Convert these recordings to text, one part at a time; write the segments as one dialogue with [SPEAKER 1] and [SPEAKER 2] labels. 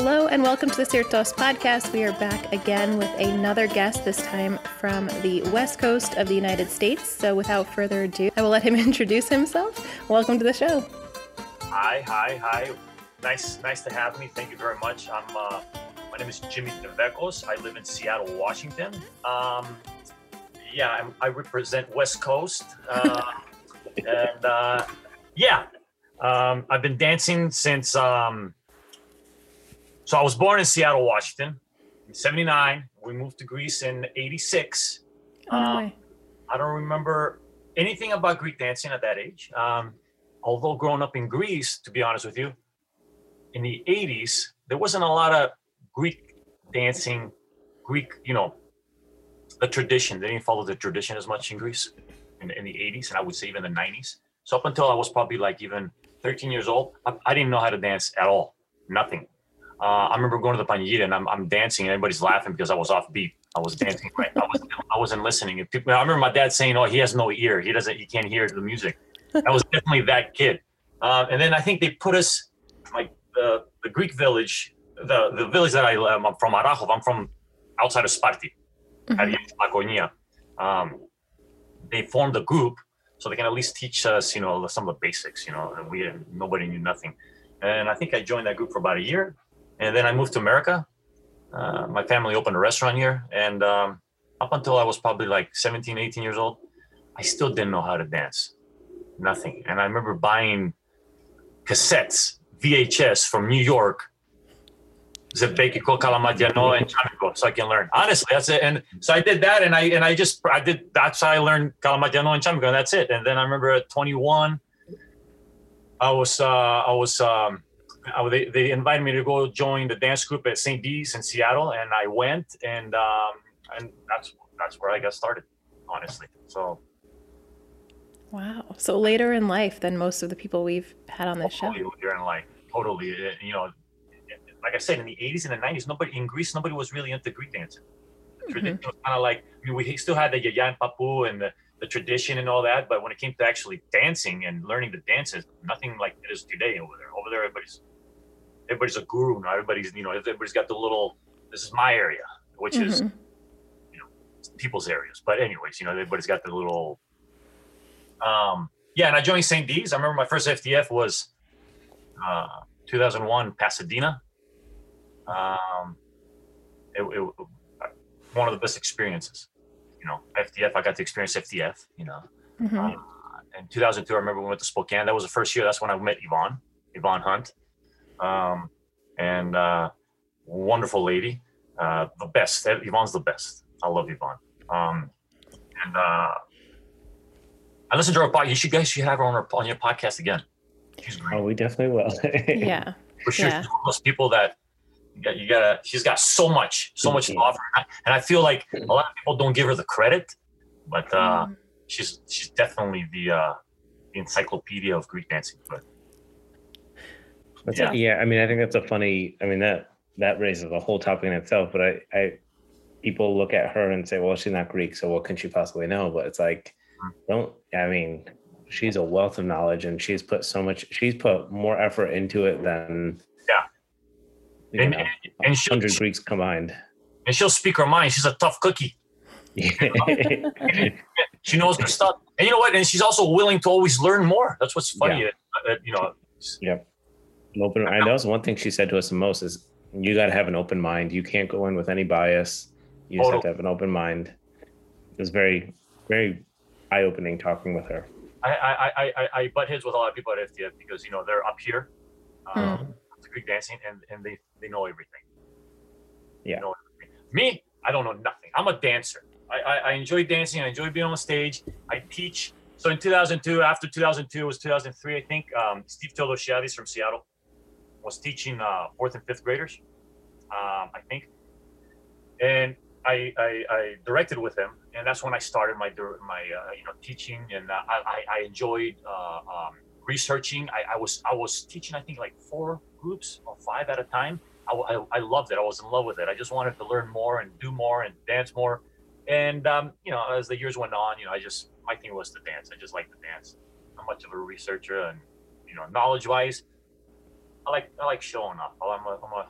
[SPEAKER 1] Hello and welcome to the Ciertos podcast. We are back again with another guest, this time from the west coast of the United States. So without further ado, I will let him introduce himself. Welcome to the show.
[SPEAKER 2] Hi, hi, hi. Nice, nice to have me. Thank you very much. I'm. Uh, my name is Jimmy Devecos. I live in Seattle, Washington. Um, yeah, I'm, i represent West Coast, uh, and uh, yeah, um, I've been dancing since. Um, so I was born in Seattle, Washington, in '79. We moved to Greece in '86.
[SPEAKER 1] Oh,
[SPEAKER 2] Um. I don't remember anything about Greek dancing at that age. Um, although growing up in Greece, to be honest with you, in the 80s, there wasn't a lot of Greek dancing, Greek, you know, the tradition. They didn't follow the tradition as much in Greece in, in the 80s, and I would say even the 90s. So up until I was probably like even 13 years old, I, I didn't know how to dance at all. Nothing. Uh, I remember going to the panillita and I'm, I'm dancing and everybody's laughing because I was off beat. I was dancing right. I wasn't, I wasn't listening. And people, I remember my dad saying, "Oh, he has no ear. He doesn't. He can't hear the music." I was definitely that kid. Uh, and then I think they put us like the the Greek village, the the village that I am I'm from Arachov. I'm from outside of Sparti,
[SPEAKER 1] Mhm.
[SPEAKER 2] Laconia. Um, they formed a group so they can at least teach us, you know, some of the basics. You know, and we nobody knew nothing. And I think I joined that group for about a year, and then I moved to America. Uh, my family opened a restaurant here, and um, up until I was probably like 17, 18 years old, I still didn't know how to dance. Nothing. And I remember buying cassettes, VHS from New York, Zebekiko Kalamadiano and so I can learn. Honestly, that's it. And so I did that, and I and I just I did that's how I learned Kalamadiano and Chaniko, and that's it. And then I remember at 21, I was uh, I was um, They they invited me to go join the dance group at St. D's in Seattle, and I went, and um, and that's that's where I got started, honestly. So
[SPEAKER 1] Wow. So later in life than most of the people we've had on this show.
[SPEAKER 2] totally later in life, totally, you know, like I said, in the 80s and the 90s, nobody in Greece, nobody was really into Greek dancing. Was kind of like, I mean, we still had the Yaya and Papu and the, the tradition and all that, but when it came to actually dancing and learning the dances, nothing like it is today over there. Over there, everybody's everybody's a guru now. Everybody's, you know, everybody's got the little, this is my area, which is
[SPEAKER 1] Mhm.
[SPEAKER 2] people's areas. But anyways, you know, everybody's got the little. Um, yeah, and I joined St. D's. I remember my first FDF was uh, 2001 Pasadena. Um, it, it, one of the best experiences. You know, FDF. I got to experience FDF. You know,
[SPEAKER 1] Mhm.
[SPEAKER 2] uh, in 2002, I remember we went to Spokane. That was the first year. That's when I met Yvonne, Yvonne Hunt, um, and uh, wonderful lady, uh, the best. Yvonne's the best. I love Yvonne. Um, and uh, I listened to her podcast. You should guys should have her on her on your podcast again. She's great
[SPEAKER 3] Oh, we definitely will.
[SPEAKER 1] Yeah.
[SPEAKER 2] for sure.
[SPEAKER 1] yeah.
[SPEAKER 2] She's one those people that you got. You gotta. She's got so much, so much to offer, and I feel like a lot of people don't give her the credit, but uh,
[SPEAKER 1] Mhm.
[SPEAKER 2] she's she's definitely the uh, the encyclopedia of Greek dancing. But
[SPEAKER 3] That's
[SPEAKER 2] Yeah.
[SPEAKER 3] yeah. I mean, I think that's a funny. I mean that that raises a whole topic in itself. But I, I, people look at her and say, "Well, she's not Greek, so what can she possibly know?" But it's like, don't. I mean, she's a wealth of knowledge, and she's put so much. She's put more effort into it than
[SPEAKER 2] Yeah. And-
[SPEAKER 3] know,
[SPEAKER 2] and she'll-
[SPEAKER 3] hundred Greeks combined.
[SPEAKER 2] and she'll speak her mind. She's a tough cookie. She knows her stuff, and you know what? And she's also willing to always learn more. That's what's funny.
[SPEAKER 3] Yeah.
[SPEAKER 2] uh, uh, you know,
[SPEAKER 3] An open. I know one thing she said to us the most is, "You got to have an open mind. You can't go in with any bias. You just have to have an open mind." It was very, very eye-opening talking with her.
[SPEAKER 2] I I, I, I I butt heads with a lot of people at FDF because you know they're up here, um, to Greek dancing, and and they they know everything. They
[SPEAKER 3] Yeah.
[SPEAKER 2] know everything. Me, I don't know nothing. I'm a dancer. I, I I enjoy dancing. I enjoy being on stage. I teach. So in 2002, after 2002 it was 2003, I think. Um, Steve Toloshiadis from Seattle was teaching uh, fourth and fifth graders, um, I think, and I, I, I directed with him, and that's when I started my my uh, you know teaching, and uh, I, I enjoyed uh, um, researching. I, I was I was teaching I think like four groups or five at a time. I, I, I loved it. I was in love with it. I just wanted to learn more and do more and dance more. And um, you know, as the years went on, you know, I just my thing was to dance. I just like to dance. I'm much of a researcher, and you know, knowledge wise, I like I like showing up. I'm a, I'm a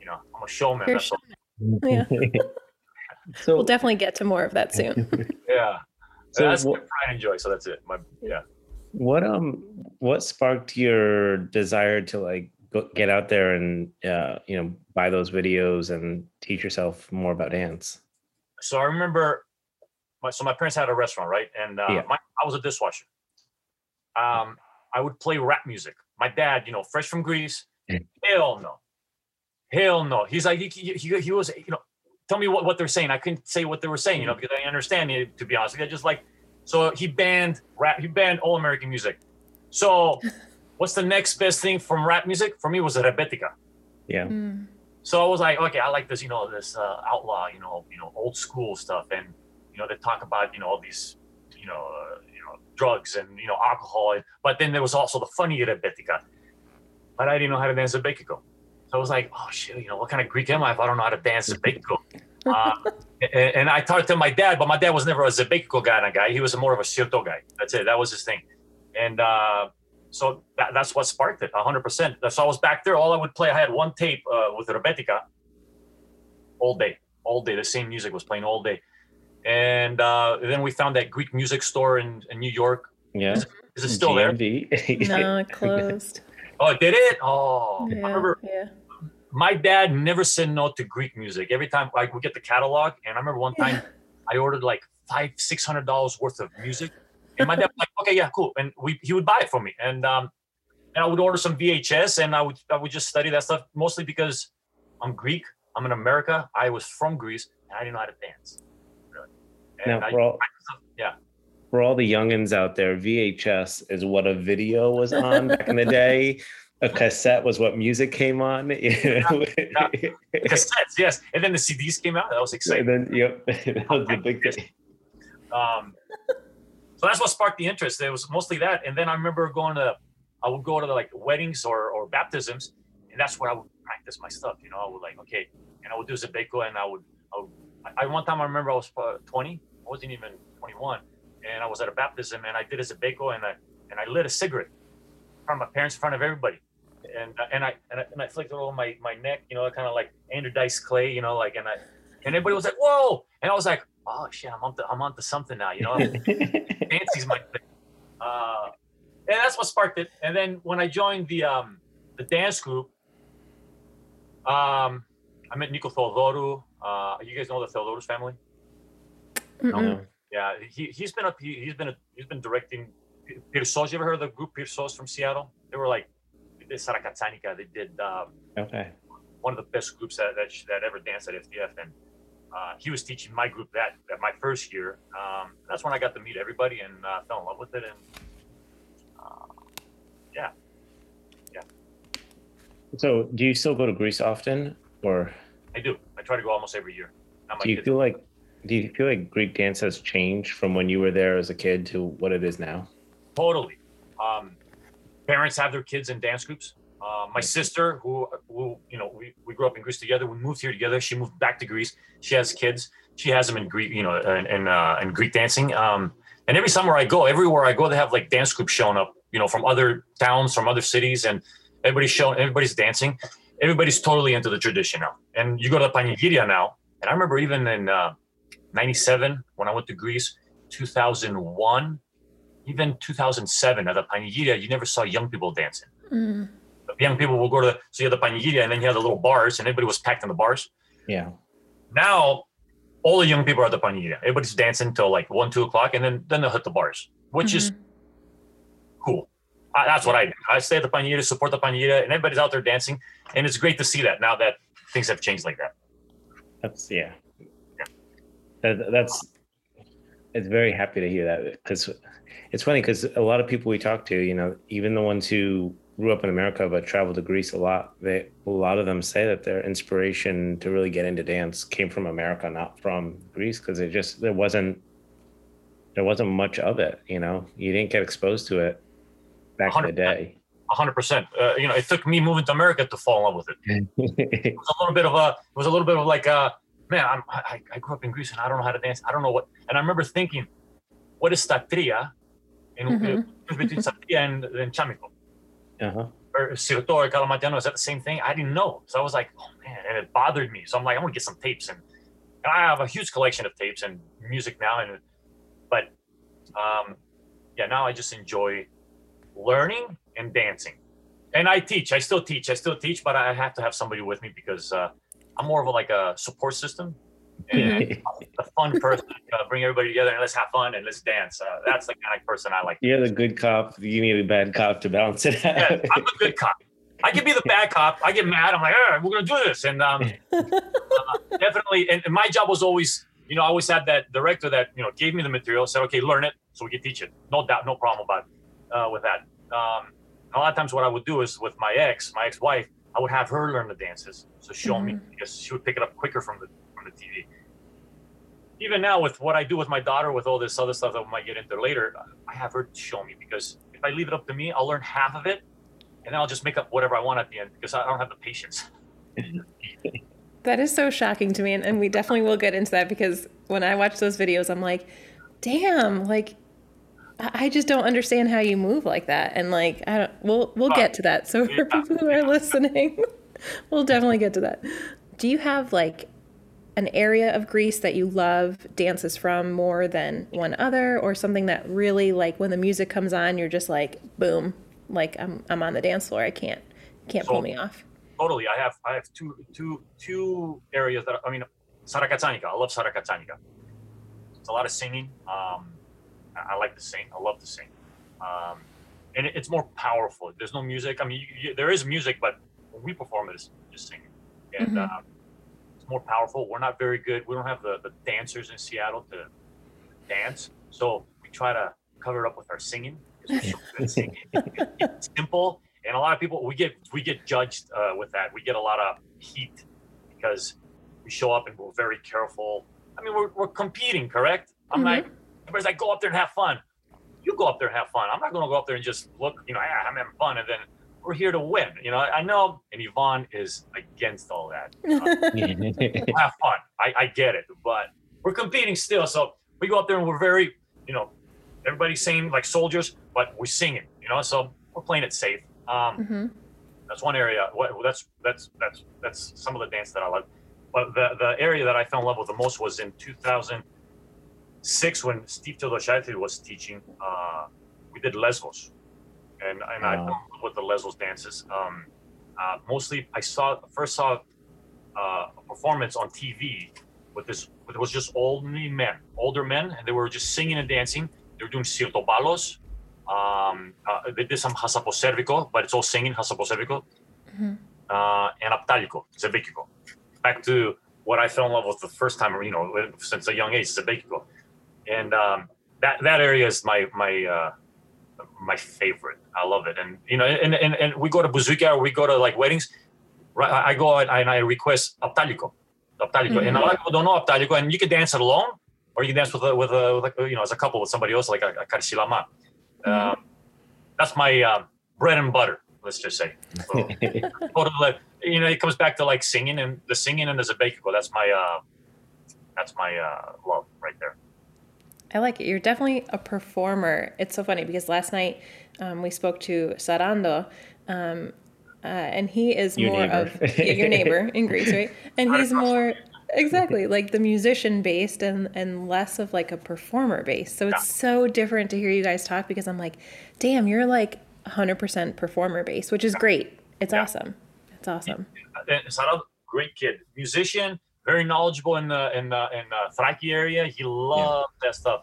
[SPEAKER 2] You know, I'm a showman.
[SPEAKER 1] You're a
[SPEAKER 2] That's all.
[SPEAKER 1] Yeah.
[SPEAKER 3] so
[SPEAKER 1] We'll definitely get to more of that soon.
[SPEAKER 2] Yeah.
[SPEAKER 3] So
[SPEAKER 2] that's
[SPEAKER 3] wha-
[SPEAKER 2] what I enjoy. So that's it. My yeah.
[SPEAKER 3] what um what sparked your desire to like go, get out there and uh you know buy those videos and teach yourself more about dance?
[SPEAKER 2] So I remember, my, so my parents had a restaurant, right? And uh,
[SPEAKER 3] Yeah.
[SPEAKER 2] my, I was a dishwasher. Um, I would play rap music. My dad, you know, fresh from Greece,
[SPEAKER 3] Mm.
[SPEAKER 2] hell no, hell no. He's like, he, he, he, he was, you know, tell me what, what they're saying. I couldn't say what they were saying, you know, because I understand it, to be honest. with. I just like, so he banned rap, he banned all American music. So what's the next best thing from rap music? For me was Rebetica.
[SPEAKER 3] Yeah.
[SPEAKER 1] Mm.
[SPEAKER 2] So I was like, okay, I like this, you know, this uh, outlaw, you know, you know, old school stuff, and you know, they talk about, you know, all these, you know, uh, you know, drugs and you know, alcohol, and, but then there was also the funny rebetica, but I didn't know how to dance a bekico. So I was like, oh shit, you know, what kind of Greek am I if I don't know how to dance a bekico? uh, and, and I talked to my dad, but my dad was never a Zebekico kind of guy. He was more of a Shioto guy. That's it. That was his thing. And uh, so that, that's what sparked it, 100%. So I was back there. All I would play, I had one tape uh, with Rebetica all day, all day. The same music was playing all day. And uh, then we found that Greek music store in, in New York.
[SPEAKER 3] Yeah.
[SPEAKER 2] Is it still there?
[SPEAKER 1] No, it closed.
[SPEAKER 2] Oh, did it? Oh, I remember
[SPEAKER 1] yeah.
[SPEAKER 2] my dad never said no to Greek music. Every time like we get the catalog, and I remember one time I ordered like five, six hundred dollars worth of music, and my dad was like, "Okay, yeah, cool," and we he would buy it for me, and um, and I would order some VHS, and I would I would just study that stuff mostly because I'm Greek, I'm in America, I was from Greece, and I didn't know how to dance. And
[SPEAKER 3] Now,
[SPEAKER 2] I,
[SPEAKER 3] for all,
[SPEAKER 2] yeah,
[SPEAKER 3] for all the youngins out there, VHS is what a video was on back in the day. A cassette was what music came on. you know?
[SPEAKER 2] cassettes, yes, and then the CDs came out. That was exciting.
[SPEAKER 3] and then, yep, that was the big thing.
[SPEAKER 2] Um, so that's what sparked the interest. It was mostly that, and then I remember going to, I would go to like weddings or, or baptisms, and that's where I would practice my stuff. You know, I would like okay, and I would do Zebeco, and I would, I, one time I remember I was uh, 20, I wasn't even 21, and I was at a baptism, and I did as a Zebeco, and I and I lit a cigarette in front of my parents, in front of everybody, and uh, and I and I, and I flicked it over my my neck, you know, kind of like Andrew Dice Clay, you know, like, and I and everybody was like, whoa, and I was like, oh shit, I'm onto I'm onto something now, you know. Nancy's my thing. Uh, and that's what sparked it. And then when I joined the um, the dance group, um, I met Nico Theodorou. Uh, you guys know the Theodorous family?
[SPEAKER 3] No.
[SPEAKER 2] Yeah, he he's been up. He, he's been a, he's been directing. Pirsos, you ever heard of the group Pirsos from Seattle? They were like they did Sarakatsanika. They did um,
[SPEAKER 3] Okay.
[SPEAKER 2] one of the best groups that that, that ever danced at FDF, and uh, he was teaching my group that that my first year. Um, that's when I got to meet everybody and uh, fell in love with it. And uh, yeah,
[SPEAKER 3] So, do you still go to Greece often, or
[SPEAKER 2] I do. I try to go almost every year.
[SPEAKER 3] Do you feel like do you feel like Greek dance has changed from when you were there as a kid to what it is now?
[SPEAKER 2] Totally. Um, parents have their kids in dance groups. Uh, my sister, who, who you know, we, we grew up in Greece together. We moved here together. She moved back to Greece. She has kids. She has them in Greek, you know, in in, uh, in Greek dancing. Um, and every summer I go, everywhere I go, they have like dance groups showing up, you know, from other towns, from other cities, and everybody's showing, everybody's dancing. Everybody's totally into the tradition now. And you go to the Panigiria now, and I remember even in uh, '97 when I went to Greece, 2001 even 2007 at the Panigiria, you never saw young people dancing.
[SPEAKER 1] Mm.
[SPEAKER 2] The young people will go to, so you had the Panigiria and then you had the little bars and everybody was packed in the bars.
[SPEAKER 3] Yeah.
[SPEAKER 2] Now, all the young people are at the Panigiria. Everybody's dancing till like one, two o'clock and then, then they'll hit the bars, which is cool. I, that's what I do. I stay at the Panigiria, support the Panigiria and everybody's out there dancing. And it's great to see that now that things have changed like that.
[SPEAKER 3] That's yeah. That, that's it's very happy to hear that because it's funny because a lot of people we talk to, you know, even the ones who grew up in America but traveled to Greece a lot, they a lot of them say that their inspiration to really get into dance came from America, not from Greece, because it just there wasn't there wasn't much of it. You know, you didn't get exposed to it back in the
[SPEAKER 2] 100%.
[SPEAKER 3] day.
[SPEAKER 2] hundred percent. Uh, you know, it took me moving to America to fall in love with it. it was a little bit of a it was a little bit of like uh man I'm, I, I grew up in Greece and I don't know how to dance I don't know what and I remember thinking what is statria in
[SPEAKER 1] Mhm.
[SPEAKER 2] uh, between statria and, and chamico
[SPEAKER 3] uh-huh.
[SPEAKER 2] or Sirto or Calamantiano, is that the same thing? I didn't know. So I was like, oh man, and it bothered me. So I'm like, I want to get some tapes. And, and I have a huge collection of tapes and music now. And, but, um, yeah, now I just enjoy learning and dancing. And I teach, I still teach, I still teach, but I have to have somebody with me because, uh, I'm more of a, like a support system and a fun person. Uh, bring everybody together and let's have fun and let's dance. Uh, that's the kind of person I like.
[SPEAKER 3] You're the good cop. You need a bad cop to balance it out.
[SPEAKER 2] Yeah, I'm a good cop. I can be the bad cop. I get mad. I'm like, all right, we're gonna do this, and um, uh, definitely. And, and, my job was always, you know, I always had that director that you know gave me the material, said, okay, learn it, so we can teach it. No doubt, no problem about uh, with that. Um, a lot of times, what I would do is with my ex, my ex-wife, I would have her learn the dances, so show mm-hmm. me because she would pick it up quicker from the from the TV even now with what I do with my daughter, with all this other stuff that we might get into later, I have her show me because if I leave it up to me, I'll learn half of it, and then I'll just make up whatever I want at the end because I don't have the patience.
[SPEAKER 1] that is so shocking to me, and, and we definitely will get into that because when I watch those videos, I'm like, damn, like I just don't understand how you move like that, and like I don't. We'll we'll get to that. So for people who are listening, we'll definitely get to that. Do you have like an area of Greece that you love dances from more than one other, or something that really like when the music comes on, you're just like boom, like I'm I'm on the dance floor. I can't can't so, pull me off.
[SPEAKER 2] Totally, I have I have two two two areas that I mean, Sarakatsanika. I love Sarakatsanika. It's a lot of singing. Um, I, like to sing. I love to sing. Um, and it's more powerful. There's no music. I mean, you, you, there is music, but when we perform it, it's just singing. And mm-hmm. uh, more powerful. We're not very good. We don't have the, the dancers in Seattle to dance. So we try to cover it up with our singing. singing. it's simple. And a lot of people, we get we get judged uh, with that. We get a lot of heat because we show up and we're very careful. I mean, we're, we're competing, correct? I'm mm-hmm. like, everybody's like, go up there and have fun. You go up there and have fun. I'm not going to go up there and just look, you know, yeah, I'm having fun. And then we're here to win. You know, I know, and Yvonne is against all that. Have fun. I, I get it, but we're competing still. So we go up there and we're very, you know, everybody's saying like soldiers, but we're singing. You know, so we're playing it safe. Um, mm-hmm. That's one area. What, that's that's that's that's some of the dance that I love. But the the area that I fell in love with the most was in 2006 when Steve Teodosiades was teaching. Uh, we did Lesbos and and I fell with the Lesbos dances. Um, uh, mostly, I saw first saw uh, a performance on TV with this. It was just only men, older men, and they were just singing and dancing. They were doing sirtobalos. Um, uh, they did some hasapo hasaposerviko, but it's all singing hasaposerviko. Mm-hmm. Uh, and aptaliko, zebekiko. Back to what I fell in love with the first time, you know, since a young age, zebekiko. And um, that that area is my my uh, my favorite. I love it. And you know, and and, and we go to Buzuki or we go to like weddings. Right, I go out and I request Aptaliko, Aptaliko, mm-hmm. and a lot of people don't know Aptaliko, and you can dance it alone, or you can dance with a, with a, with a you know as a couple with somebody else like a, a karsilama. Mm-hmm. Um, that's my um, bread and butter. Let's just say. So, you know, it comes back to like singing and the singing and the Zebekiko. That's my uh, that's my uh, love right there.
[SPEAKER 1] I like it. You're definitely a performer. It's so funny because last night um, we spoke to Sarando, um, uh, and he is your more neighbor. of yeah, your neighbor in Greece, right? And he's more exactly like the musician based and and less of like a performer based. So it's so different to hear you guys talk because I'm like, damn, you're like 100% performer based, which is great. It's yeah. awesome. It's awesome.
[SPEAKER 2] Sarando, great kid, musician very knowledgeable in the in the in the Thraki area. He loved yeah. that stuff,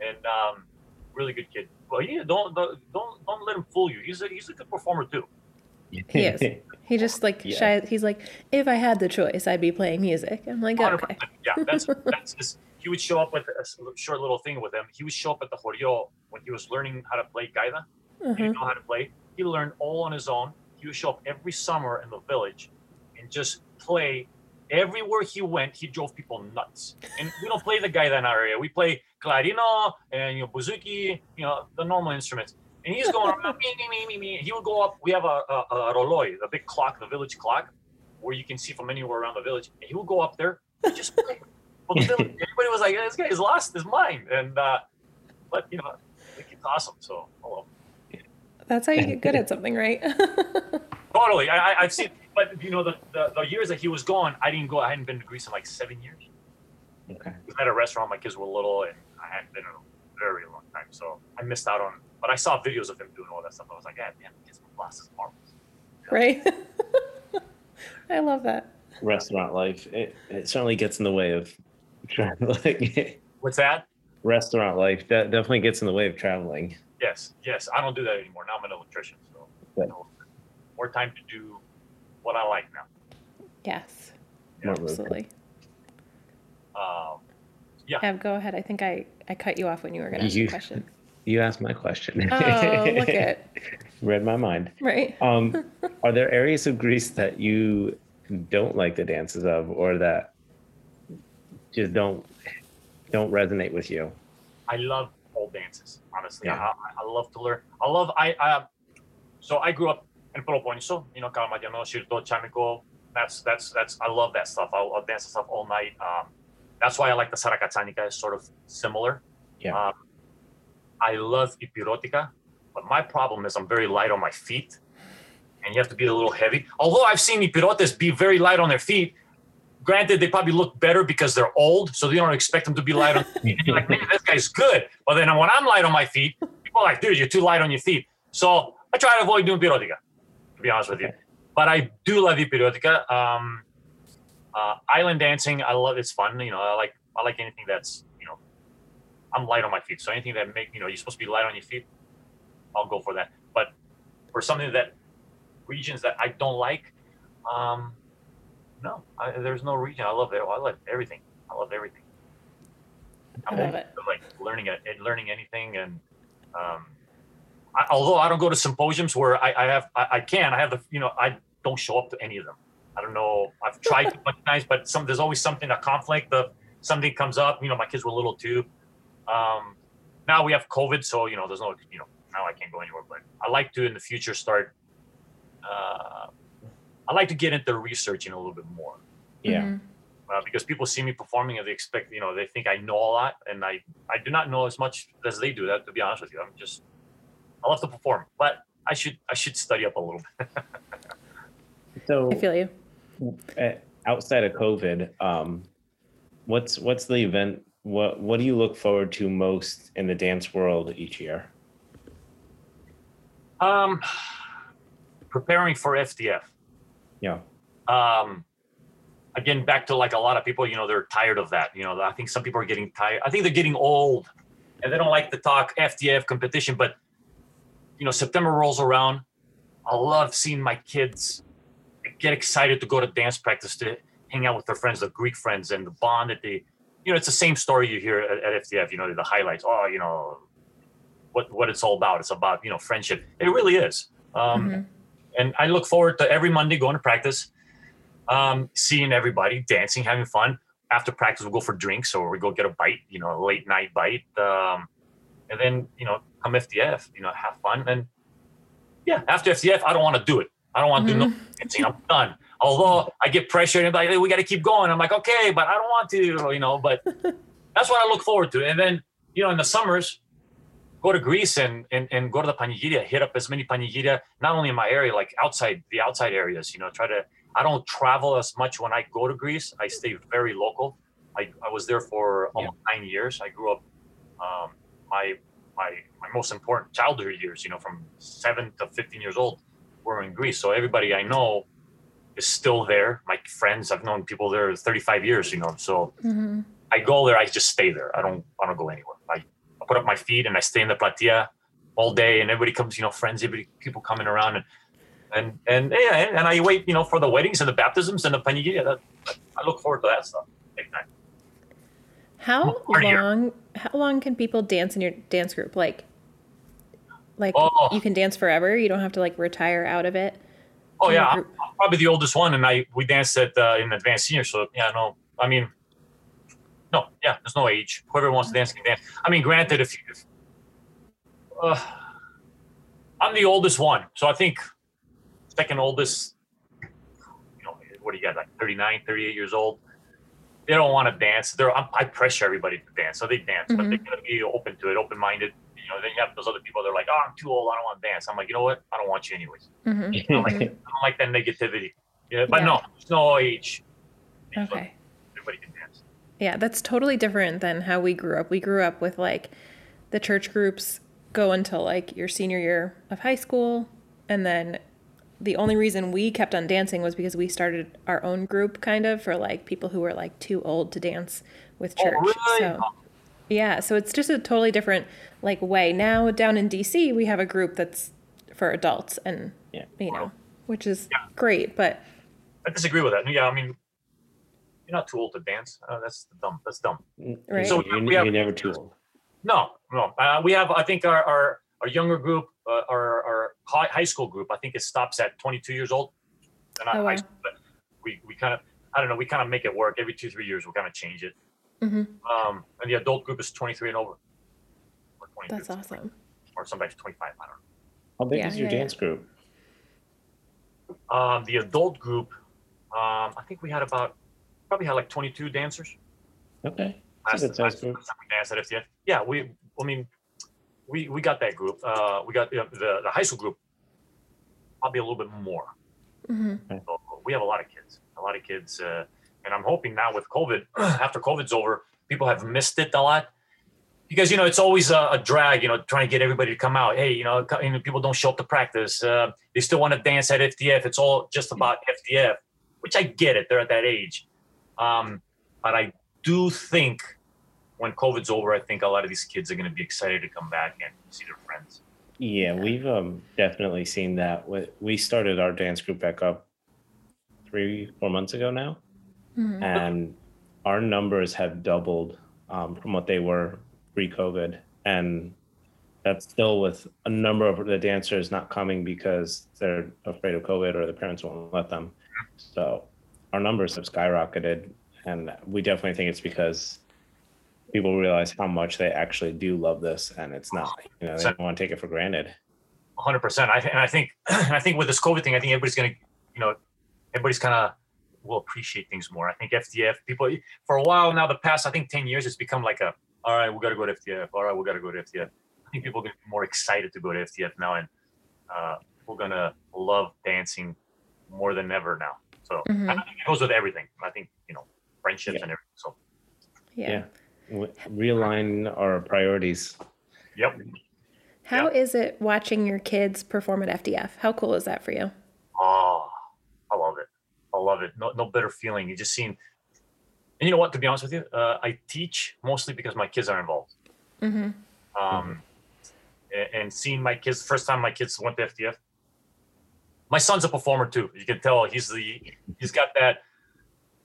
[SPEAKER 2] and um, really good kid. Well, yeah, don't don't don't let him fool you. He's a he's a good performer too.
[SPEAKER 1] He is. He just like yeah. shy. He's like, if I had the choice, I'd be playing music. I'm like, okay.
[SPEAKER 2] Yeah, that's that's just. He would show up with a short little thing with him. He would show up at the Horio when he was learning how to play gaida. Mm-hmm. He didn't know how to play. He learned all on his own. He would show up every summer in the village and just play everywhere he went, he drove people nuts. And we don't play the gaida in our area. We play clarino and you know buzuki, you know the normal instruments. And he's going me, me, me, me, me. He would go up. We have a, a, a roloi, the big clock, the village clock, where you can see from anywhere around the village. And he would go up there and just play. Well, the village, everybody was like, "This guy has lost his mind." And uh, but you know, it's awesome. So, hello.
[SPEAKER 1] That's how you get good at something, right?
[SPEAKER 2] totally. I, I, I've seen, but you know, the, the, the years that he was gone, I didn't go. I hadn't been to Greece in like seven years.
[SPEAKER 3] Okay.
[SPEAKER 2] I was at a restaurant. My kids were little, and I hadn't been in a very long time, so I missed out on. But I saw videos of him doing all that stuff. I was like, yeah, man, kids with glasses, marbles.
[SPEAKER 1] right? I love that.
[SPEAKER 3] Restaurant life. It, it certainly gets in the way of traveling.
[SPEAKER 2] What's that?
[SPEAKER 3] Restaurant life that definitely gets in the way of traveling.
[SPEAKER 2] Yes, yes. I don't do that anymore. Now I'm an electrician, so you know, more time to do what I like now.
[SPEAKER 1] Yes,
[SPEAKER 3] More room.
[SPEAKER 1] absolutely.
[SPEAKER 2] Um,
[SPEAKER 1] Ev, go ahead. I think I, I cut you off when you were going to ask
[SPEAKER 3] You-
[SPEAKER 1] a question.
[SPEAKER 3] You asked my question.
[SPEAKER 1] Oh, look at
[SPEAKER 3] Read my mind.
[SPEAKER 1] right.
[SPEAKER 3] Um, are there areas of Greece that you don't like the dances of, or that just don't don't resonate with you?
[SPEAKER 2] I love old dances. Honestly,
[SPEAKER 3] Yeah.
[SPEAKER 2] I, I, I love to learn. I love. I, I so I grew up in Peloponneso. You know, Kalamadiano, Shirto, Chamiko. That's that's that's. I love that stuff. I'll, I'll dance that stuff all night. Um, that's why I like the Sarakatsanika. It's sort of similar.
[SPEAKER 3] Yeah.
[SPEAKER 2] Um, I love Epirotica, but my problem is I'm very light on my feet, and you have to be a little heavy. Although I've seen Epirotes be very light on their feet. Granted, they probably look better because they're old, so they don't expect them to be light on their feet. Like, man, this guy's good. But then when I'm light on my feet, people are like, dude, you're too light on your feet. So I try to avoid doing Epirotica, to be honest with you. But I do love Epirotica. Um, uh, island dancing, I love. It's fun. You know, I like I like anything that's you know, I'm light on my feet. So anything that make you know you're supposed to be light on your feet, I'll go for that. But for something that regions that I don't like, um, no, I, there's no region. I love it. I love everything. I love everything.
[SPEAKER 1] I
[SPEAKER 2] I'm
[SPEAKER 1] love
[SPEAKER 2] open
[SPEAKER 1] it.
[SPEAKER 2] like learning it, and learning anything, and um, I, although I don't go to symposiums where I, I have, I, I can, I have the, you know, I don't show up to any of them. I don't know. I've tried a bunch of times, but some there's always something a conflict. The something comes up. You know, my kids were little too. Um, now we have COVID, so you know, there's no, you know, now I can't go anywhere. But I like to in the future start. Uh, I like to get into researching a little bit more
[SPEAKER 3] Yeah.
[SPEAKER 1] Mhm.
[SPEAKER 2] uh, because people see me performing and they expect, you know, they think I know a lot, and I I do not know as much as they do. That to be honest with you, I'm just I love to perform, but I should I should study up a little bit.
[SPEAKER 3] So
[SPEAKER 1] I feel you.
[SPEAKER 3] uh, outside of COVID, um, what's what's the event? What what do you look forward to most in the dance world each year?
[SPEAKER 2] Um, preparing for FDF.
[SPEAKER 3] Yeah.
[SPEAKER 2] Um, again, back to like a lot of people, you know, they're tired of that. You know, I think some people are getting tired. I think they're getting old, and they don't like to talk FDF competition. But you know, September rolls around. I love seeing my kids get excited to go to dance practice to hang out with their friends, the Greek friends, and the bond that they. You know, it's the same story you hear at, at FDF. You know, the highlights. Oh, you know, what what it's all about. It's about you know friendship. It really is. Um,
[SPEAKER 1] Mhm.
[SPEAKER 2] and I look forward to every Monday going to practice, um, seeing everybody dancing, having fun. After practice, we'll go for drinks or we go get a bite, you know, a late night bite. Um, and then, you know, come FDF, you know, have fun. And yeah, after FDF, I don't want to do it. I don't want to do no dancing. I'm done. Although I get pressured and like, hey, we got to keep going. I'm like, okay, but I don't want to, you know, but that's what I look forward to. And then, you know, in the summers, go to Greece and, and, and go to the Panigiria, hit up as many Panigiria, not only in my area, like outside the outside areas, you know, try to, I don't travel as much when I go to Greece. I stay very local. I, I was there for almost nine years. I grew up, um, my, my, my most important childhood years, you know, from seven to 15 years old were in Greece. So everybody I know is still there. My friends, I've known people there 35 years, you know, so
[SPEAKER 1] Mhm.
[SPEAKER 2] I go there, I just stay there. I don't I don't go anywhere. I, I put up my feet and I stay in the platia all day and everybody comes, you know, friends, everybody people coming around and and and yeah, and I wait, you know, for the weddings and the baptisms and the panigiria. That, I look forward to that stuff.
[SPEAKER 1] How long? How long can people dance in your dance group? Like, like
[SPEAKER 2] Oh.
[SPEAKER 1] you can dance forever. You don't have to like retire out of it.
[SPEAKER 2] Oh yeah, I'm. I'm probably the oldest one, and I we danced at uh, in advanced senior. So yeah, no, I mean, no, yeah, there's no age. Whoever wants to dance can dance. I mean, granted, if you, if, uh, I'm the oldest one, so I think second oldest, you know, what do you got, like 39, 38 years old? They don't want to dance. They're I'm, I pressure everybody to dance, so they dance, but they gotta be open to it, open minded. You know, then you have those other people. They're like, "Oh, I'm too old. I don't want to dance." I'm like, you know what? I don't want you anyways.
[SPEAKER 1] Mhm.
[SPEAKER 2] I don't like, I don't like that negativity. Yeah, but
[SPEAKER 1] Yeah.
[SPEAKER 2] no, there's no age.
[SPEAKER 1] Okay.
[SPEAKER 2] Everybody can dance.
[SPEAKER 1] Yeah, that's totally different than how we grew up. We grew up with like the church groups go until like your senior year of high school. And then the only reason we kept on dancing was because we started our own group kind of for like people who were like too old to dance with
[SPEAKER 2] Oh,
[SPEAKER 1] church.
[SPEAKER 2] really?
[SPEAKER 1] So yeah, so it's just a totally different like way. Now down in DC, we have a group that's for adults and
[SPEAKER 3] Yeah.
[SPEAKER 1] you know, which is
[SPEAKER 2] Yeah.
[SPEAKER 1] great, but
[SPEAKER 2] I disagree with that. Yeah, I mean, you're not too old to dance. Uh, that's dumb. That's dumb.
[SPEAKER 1] Right.
[SPEAKER 2] So
[SPEAKER 3] you're,
[SPEAKER 2] we have-
[SPEAKER 3] you're never too old.
[SPEAKER 2] No, no. Uh, we have, I think, our our, our younger group, uh, our our high, high school group. I think it stops at 22 years old. They're not
[SPEAKER 1] Oh,
[SPEAKER 2] high
[SPEAKER 1] wow.
[SPEAKER 2] school, but we we kind of, I don't know, we kind of make it work. Every two three years, we'll kind of change it.
[SPEAKER 1] Mm-hmm.
[SPEAKER 2] Um, and the adult group is 23 and over. Or
[SPEAKER 1] that's awesome.
[SPEAKER 2] Or sometimes 25. I don't know.
[SPEAKER 3] How big
[SPEAKER 1] Yeah,
[SPEAKER 3] is your
[SPEAKER 1] yeah, yeah.
[SPEAKER 3] dance group?
[SPEAKER 2] Um, the adult group, um, I think we had about probably had like 22 dancers.
[SPEAKER 3] Okay.
[SPEAKER 2] Last,
[SPEAKER 3] a good
[SPEAKER 2] last,
[SPEAKER 3] size group.
[SPEAKER 2] last time we danced at FDF. Yeah, we. I mean, we we got that group. Uh, we got the, the the high school group. Probably a little bit more.
[SPEAKER 1] hmm
[SPEAKER 2] So we have a lot of kids. A lot of kids, uh, and I'm hoping now with COVID, after COVID's over, people have missed it a lot. Because you know it's always a, a drag, you know, trying to get everybody to come out. Hey, you know, you know, people don't show up to practice. Uh, they still want to dance at FDF. It's all just about FDF, which I get it. They're at that age, um, but I do think when COVID's over, I think a lot of these kids are going to be excited to come back and see their friends.
[SPEAKER 3] Yeah, we've um, definitely seen that. We- We started our dance group back up three, four months ago now,
[SPEAKER 1] hmm
[SPEAKER 3] and our numbers have doubled um, from what they were pre-COVID, and that's still with a number of the dancers not coming because they're afraid of COVID or the parents won't let them. So our numbers have skyrocketed, and we definitely think it's because people realize how much they actually do love this, and it's not, you know, they don't want to take it for granted.
[SPEAKER 2] 100%. I, and I think, and I think with this COVID thing, I think everybody's going to, you know, everybody's kind of will appreciate things more. I think FDF people for a while now, the past I think 10 years, it's become like a, all right, we got to go to FDF. All right, we got to go to FDF. I think people are going to be more excited to go to FDF now, and uh, we're going to love dancing more than ever now. So
[SPEAKER 1] Mhm.
[SPEAKER 2] I think it goes with everything. I think you know friendships
[SPEAKER 3] Yeah.
[SPEAKER 2] and everything. So
[SPEAKER 1] yeah.
[SPEAKER 3] Yeah. W- realign our priorities.
[SPEAKER 2] yep.
[SPEAKER 1] How is it watching your kids perform at FDF? How cool is that for you?
[SPEAKER 2] Oh, I love it. I love it. No, no better feeling. You just seen, and you know what? To be honest with you, uh, I teach mostly because my kids are involved.
[SPEAKER 1] Mm-hmm.
[SPEAKER 2] Um, a- and seeing my kids, the first time my kids went to FDF, my son's a performer too. You can tell he's the, he's got that,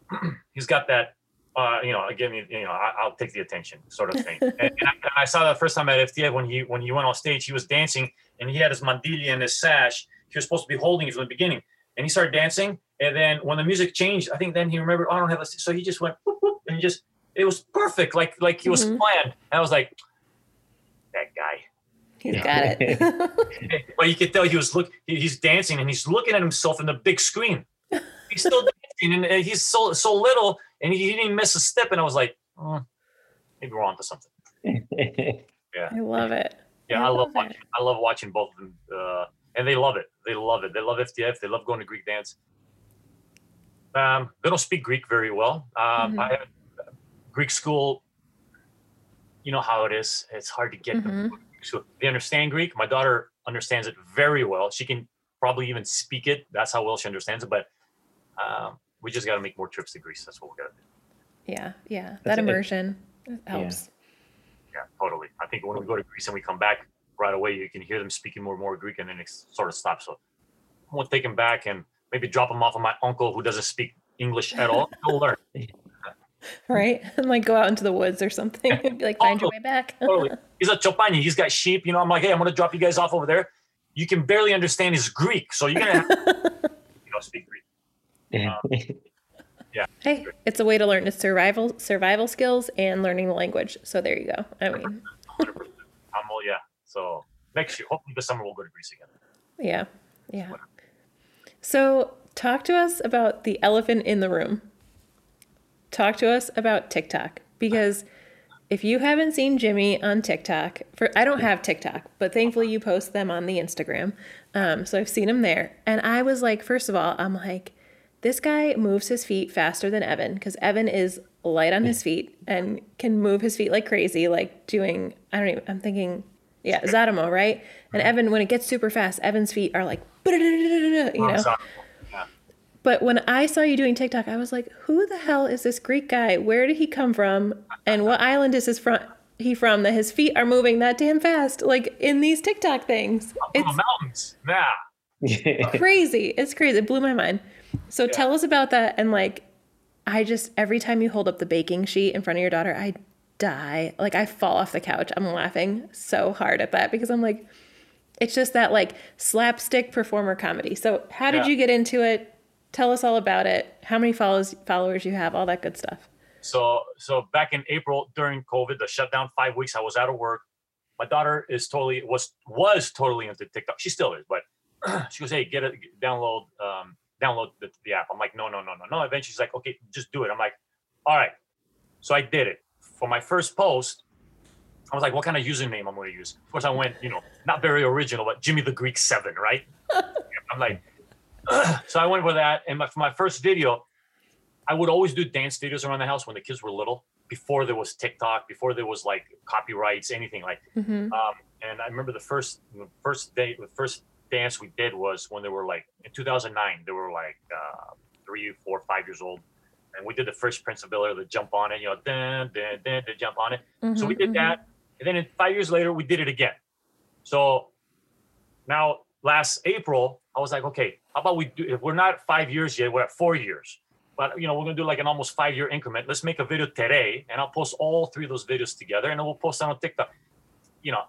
[SPEAKER 2] he's got that, uh, you know, again, you know, I, I'll take the attention sort of thing. and, and I, and I saw that first time at FDF when he, when he went on stage, he was dancing and he had his mandili and his sash. He was supposed to be holding it from the beginning and he started dancing. And then when the music changed, I think then he remembered, oh, I don't have a, so he just went, whoop, whoop, and he just, it was perfect. Like, like he was
[SPEAKER 1] Mhm.
[SPEAKER 2] planned. And I was like, that guy.
[SPEAKER 1] He's got it.
[SPEAKER 2] But you could tell he was look. he- He's dancing and he's looking at himself in the big screen. He's still dancing and he's so so little and he didn't even miss a step. And I was like, oh, maybe we're onto something.
[SPEAKER 1] Yeah, I love it.
[SPEAKER 2] Yeah,
[SPEAKER 1] I
[SPEAKER 2] I, love
[SPEAKER 1] love it.
[SPEAKER 2] watching. I love watching both of them, uh, and they love it. They love it. They love FDF. They love going to Greek dance. Um, they don't speak Greek very well. Um,
[SPEAKER 1] Mhm.
[SPEAKER 2] I have Greek school. You know how it is. It's hard to get them. So they understand Greek. My daughter understands it very well. She can probably even speak it. That's how well she understands it. But um, we just got to make more trips to Greece. That's what we got to do.
[SPEAKER 1] Yeah, yeah.
[SPEAKER 3] That's
[SPEAKER 1] That
[SPEAKER 3] it.
[SPEAKER 1] immersion helps.
[SPEAKER 2] Yeah, totally. I think when we go to Greece and we come back right away, you can hear them speaking more and more Greek, and then it sort of stops. So I'm gonna take them back and maybe drop them off of my uncle who doesn't speak English at all. He'll learn.
[SPEAKER 1] Right? And like go out into the woods or something and be like, find your way back.
[SPEAKER 2] Totally. He's a Chopani. He's got sheep. You know, I'm like, hey, I'm gonna drop you guys off over there. You can barely understand his Greek, so you're gonna have to you know, speak Greek.
[SPEAKER 1] hey, it's a way to learn its survival survival skills and learning the language. So there you go. I mean,
[SPEAKER 2] 100%. I'm all yeah. So next year, hopefully this summer we'll go to Greece again.
[SPEAKER 1] yeah, yeah. So talk to us about the elephant in the room. Talk to us about TikTok because if you haven't seen Jimmy on TikTok, for I don't have TikTok, but thankfully you post them on the Instagram. Um, so I've seen him there, and I was like, first of all, I'm like, this guy moves his feet faster than Evan because Evan is light on his feet and can move his feet like crazy, like doing I don't even. I'm thinking, yeah, Zadamo, right? And Evan, when it gets super fast, Evan's feet are like, you know. But when I saw you doing TikTok, I was like, who the hell is this Greek guy? Where did he come from? And what island is his from? He from that his feet are moving that damn fast, like in these TikTok things.
[SPEAKER 2] It's mountains, yeah.
[SPEAKER 1] crazy. It's crazy. It blew my mind. So yeah. tell us about that. And like, I just every time you hold up the baking sheet in front of your daughter, I die. Like I fall off the couch. I'm laughing so hard at that because I'm like, it's just that like slapstick performer comedy. So how did yeah. you get into it? Tell us all about it. How many follows followers you have, all that good stuff.
[SPEAKER 2] So so back in April during COVID, the shutdown, five weeks, I was out of work. My daughter is totally was was totally into TikTok. She still is, but she goes, "Hey, get it, download um, download the, the app." I'm like, "No, no, no, no, no." Eventually, she's like, "Okay, just do it." I'm like, "All right." So I did it. For my first post, I was like, "What kind of username I'm going to use?" Of course, I went, you know, not very original, but Jimmy the Greek Seven, right? I'm like, so I went with that. And my, for my first video, I would always do dance videos around the house when the kids were little, before there was TikTok, before there was like copyrights, anything like. Mm-hmm. Um, and I remember the first first day, the first dance we did was when they were like in 2009. They were like uh, three, four, five years old, and we did the first Prince of Bel Air, the jump on it, you know, then then then to jump on it. Mm-hmm, so we did mm-hmm. that, and then five years later, we did it again. So now last April, I was like, okay, how about we do, if we're not five years yet, we're at four years. But, you know, we're going to do like an almost five year increment. Let's make a video today and I'll post all three of those videos together and then we'll post on TikTok. You know,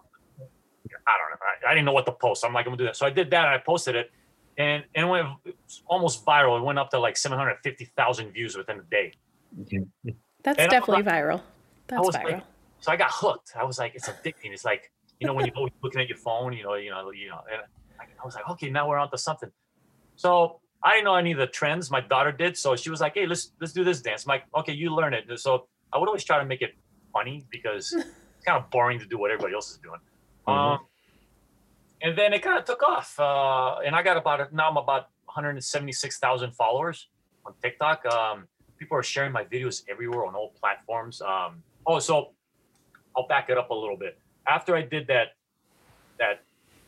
[SPEAKER 2] I don't know. I, I didn't know what to post. I'm like, I'm going to do that. So I did that and I posted it and, and it went almost viral. It went up to like 750,000 views within a day.
[SPEAKER 1] That's and definitely like, viral. That's viral.
[SPEAKER 2] Like, so I got hooked. I was like, it's addicting. It's like, you know, when you're always looking at your phone, you know, you know, you know, and I was like, okay, now we're on to something. So I didn't know any of the trends. My daughter did, so she was like, "Hey, let's let's do this dance." I'm like, "Okay, you learn it." So I would always try to make it funny because it's kind of boring to do what everybody else is doing. Mm-hmm. Um, and then it kind of took off, uh, and I got about now I'm about 176,000 followers on TikTok. Um, people are sharing my videos everywhere on all platforms. Um, oh, so I'll back it up a little bit. After I did that that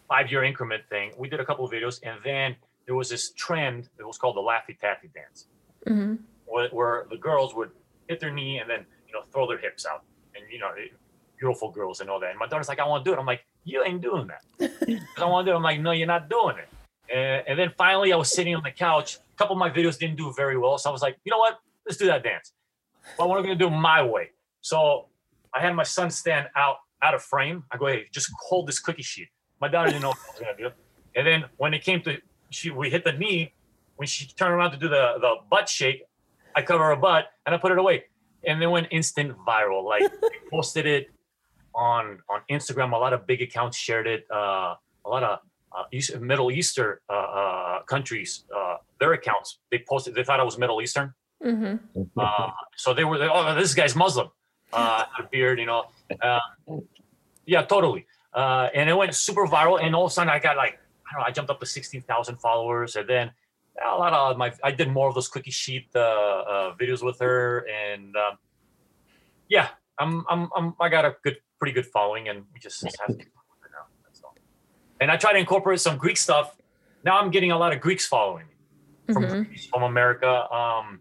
[SPEAKER 2] five year increment thing, we did a couple of videos, and then there was this trend. It was called the Laffy Taffy dance, mm-hmm. where, where, the girls would hit their knee and then you know throw their hips out, and you know, beautiful girls and all that. And my daughter's like, I want to do it. I'm like, you ain't doing that. I want to do it. I'm like, no, you're not doing it. And, and then finally, I was sitting on the couch. A couple of my videos didn't do very well, so I was like, you know what? Let's do that dance. But we're gonna do my way. So I had my son stand out out of frame. I go, hey, just hold this cookie sheet. My daughter didn't know what I was gonna do. And then when it came to she we hit the knee. When she turned around to do the the butt shake, I cover her butt and I put it away, and then went instant viral. Like posted it on on Instagram. A lot of big accounts shared it. Uh, a lot of uh, East, Middle Eastern uh, uh, countries, uh, their accounts, they posted. They thought I was Middle Eastern. Mm-hmm. Uh, so they were, oh, this guy's Muslim, uh, a beard, you know. Yeah, totally. Uh, and it went super viral. And all of a sudden, I got like I don't know, I jumped up to 16,000 followers. And then a lot of my, I did more of those cookie sheet uh, uh, videos with her. And um, yeah, I'm, I'm, I'm, I got a good, pretty good following and we just have to keep it now. That's all. And I try to incorporate some Greek stuff. Now I'm getting a lot of Greeks following me from, mm-hmm. from America. Um,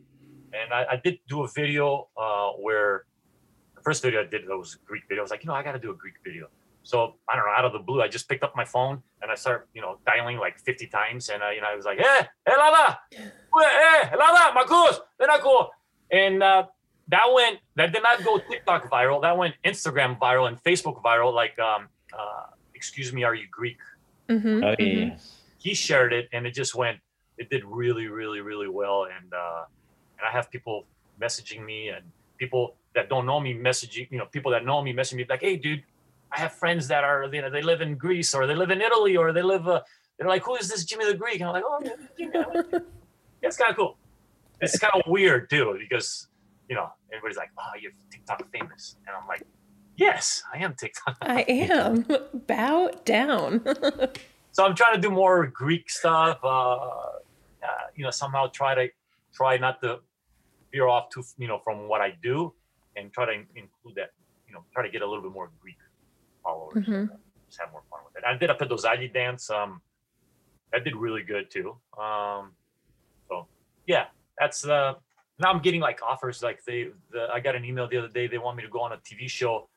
[SPEAKER 2] and I, I, did do a video uh, where the first video I did that was a Greek video. I was like, you know, I got to do a Greek video. So I don't know, out of the blue, I just picked up my phone and I started, you know, dialing like 50 times. And, uh, you know, I was like, hey, hey, Lada, hey, Lada, Marcos, then I go. And uh, that went, that did not go TikTok viral. That went Instagram viral and Facebook viral. Like, um, uh, excuse me, are you Greek? Mm-hmm. Oh, yeah. He shared it and it just went, it did really, really, really well. And, uh, and I have people messaging me and people that don't know me messaging, you know, people that know me messaging me like, hey, dude, I have friends that are, you know, they live in Greece or they live in Italy or they live, uh, they're like, who is this Jimmy the Greek? And I'm like, oh, Jimmy. yeah, it's kind of cool. It's kind of weird too, because, you know, everybody's like, oh, you're TikTok famous. And I'm like, Yes, I am TikTok.
[SPEAKER 1] I am. Bow down.
[SPEAKER 2] so I'm trying to do more Greek stuff. Uh, uh, you know, somehow try to try not to veer off too, you know, from what I do, and try to include that. You know, try to get a little bit more Greek followers.
[SPEAKER 1] Mhm.
[SPEAKER 2] Just have more fun with it. I did a Pentozali dance. Um, that did really good too. Um, so yeah, that's uh. Now I'm getting like offers. Like they, the, I got an email the other day. They want me to go on a TV show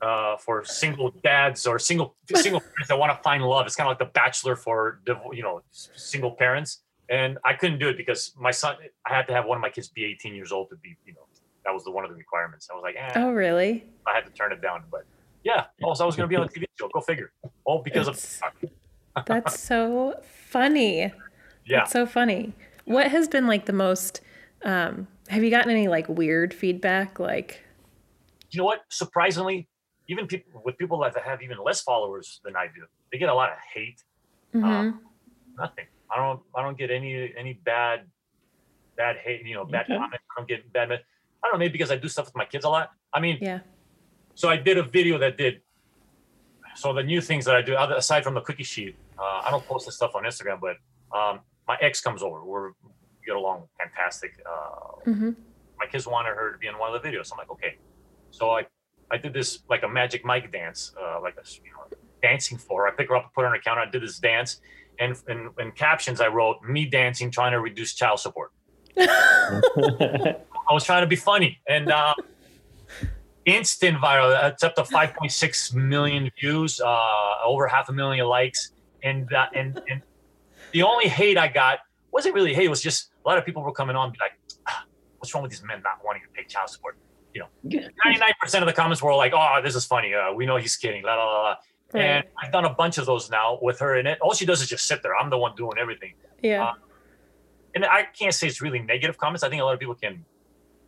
[SPEAKER 2] uh, for single dads or single single parents that want to find love. It's kind of like The Bachelor for you know single parents. And I couldn't do it because my son. I had to have one of my kids be 18 years old to be you know that was the one of the requirements. I was like, eh,
[SPEAKER 1] oh, really?
[SPEAKER 2] I had to turn it down. But yeah, also I was going to be on a TV show. Go figure. Oh, because
[SPEAKER 1] It's-
[SPEAKER 2] of
[SPEAKER 1] That's so funny.
[SPEAKER 2] yeah.
[SPEAKER 1] That's so funny. What has been like the most? Um, have you gotten any like weird feedback? Like,
[SPEAKER 2] you know what? Surprisingly, even people with people that have even less followers than I do, they get a lot of hate.
[SPEAKER 1] mhm.
[SPEAKER 2] Nothing. I don't. I don't get any any bad, bad hate. You know, bad
[SPEAKER 3] Okay.
[SPEAKER 2] comments. I don't get bad. me- I don't know. Maybe because I do stuff with my kids a lot. I mean,
[SPEAKER 1] yeah.
[SPEAKER 2] so I did a video that did. So the new things that I do, other- aside from the cookie sheet, uh, I don't post this stuff on Instagram, but um, my ex comes over. We're we get along fantastic. Uh,
[SPEAKER 1] hmm
[SPEAKER 2] my kids wanted her to be in one of the videos. I'm like, okay. So I, I did this like a Magic Mike dance, uh, like a you know, dancing for her. I picked her up and put her on her counter. I did this dance, and in, in captions I wrote me dancing, trying to reduce child support. I was trying to be funny, and uh, instant viral. It's up to 5.6 million views, uh, over half a million likes, and uh, and and the only hate I got wasn't really hate. It was just a lot of people were coming on, and be like, ah, "What's wrong with these men not wanting to pay child support?" You know, 99 percent of the comments were like, "Oh, this is funny. Uh, we know he's kidding." La la la. la. And I've done a bunch of those now with her in it. All she does is just sit there. I'm the one doing everything
[SPEAKER 1] Yeah.
[SPEAKER 2] uh, and I can't say it's really negative comments. I think a lot of people can,